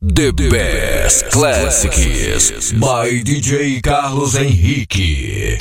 The Best Classics by DJ Carlos Henrique.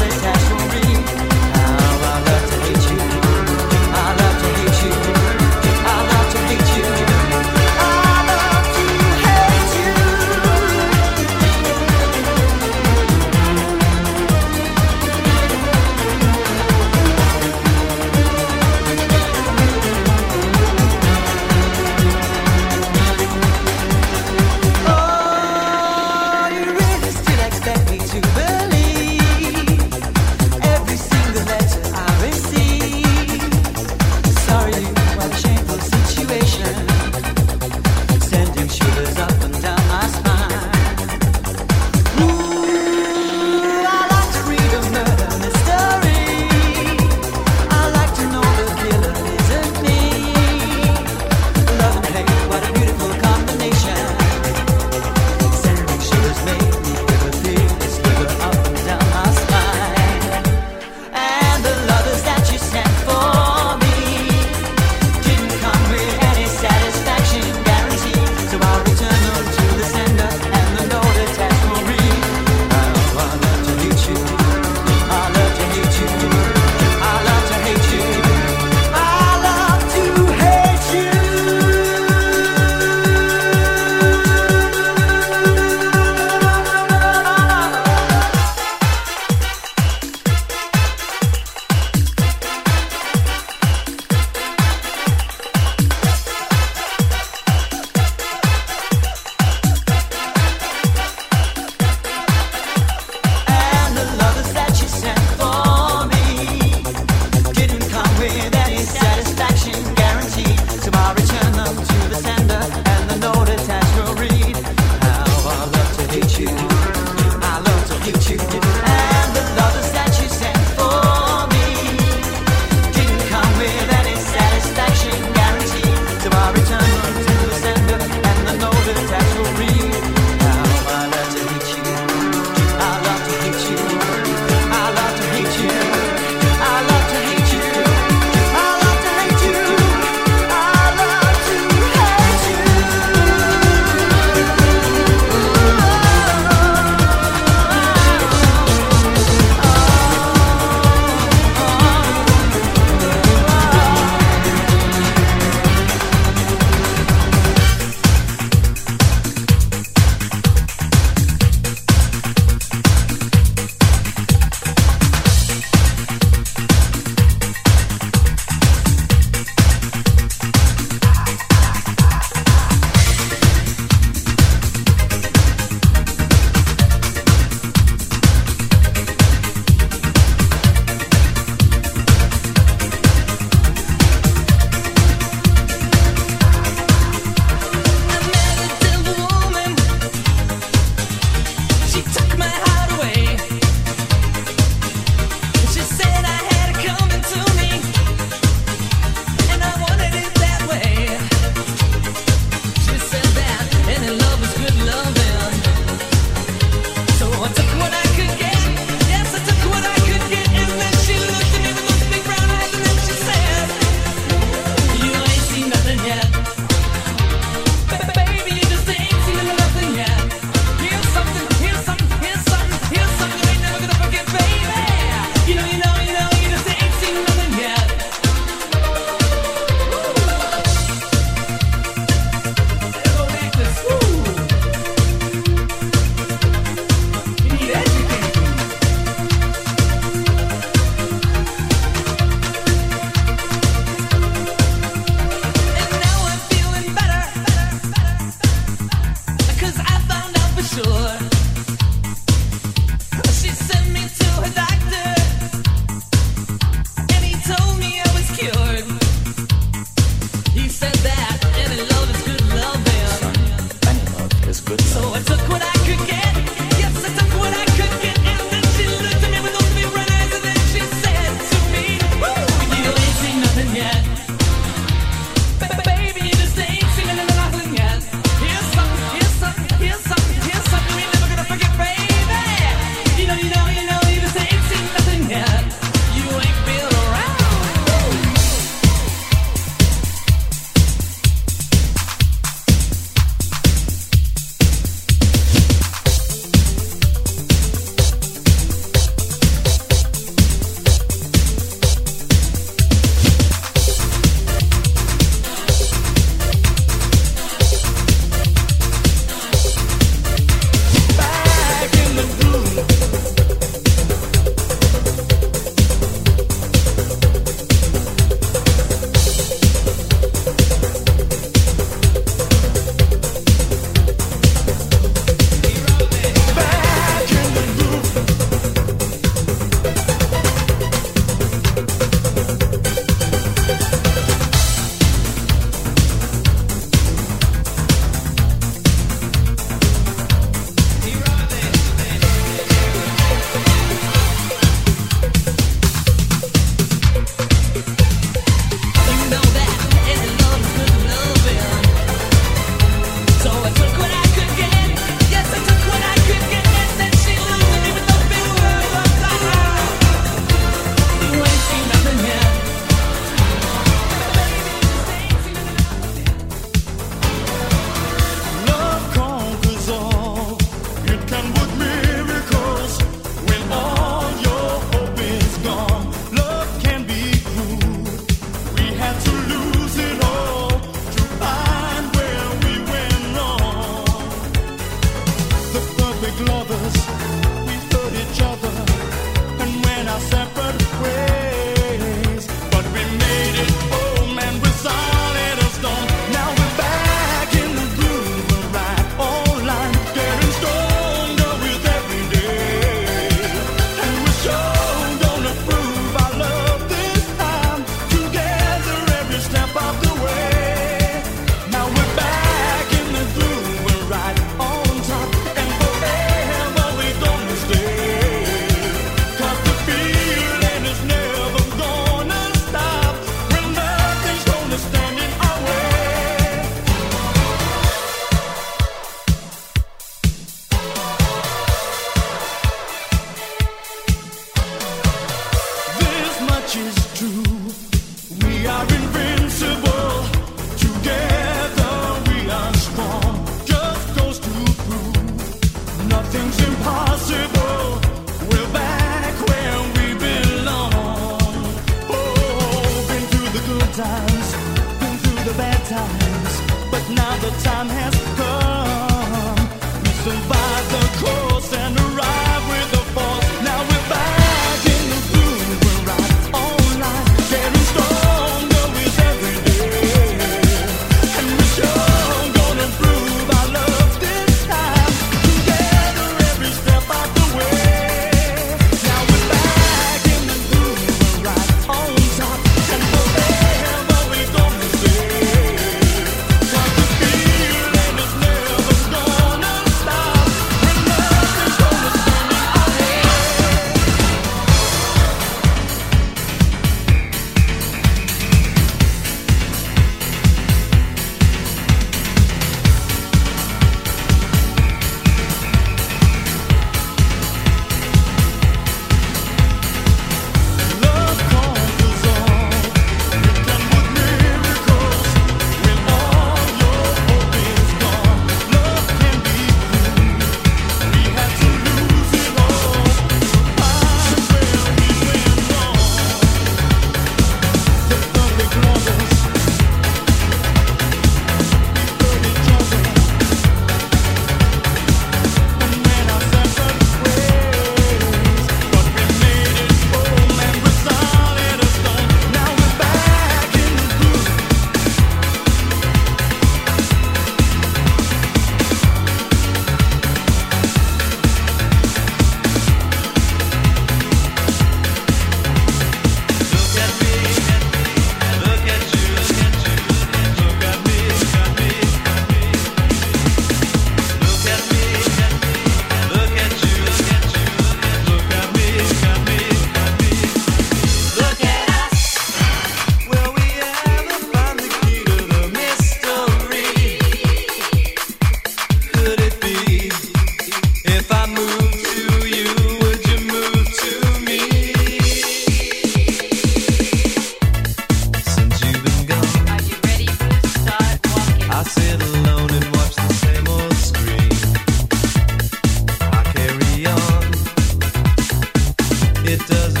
it doesn't.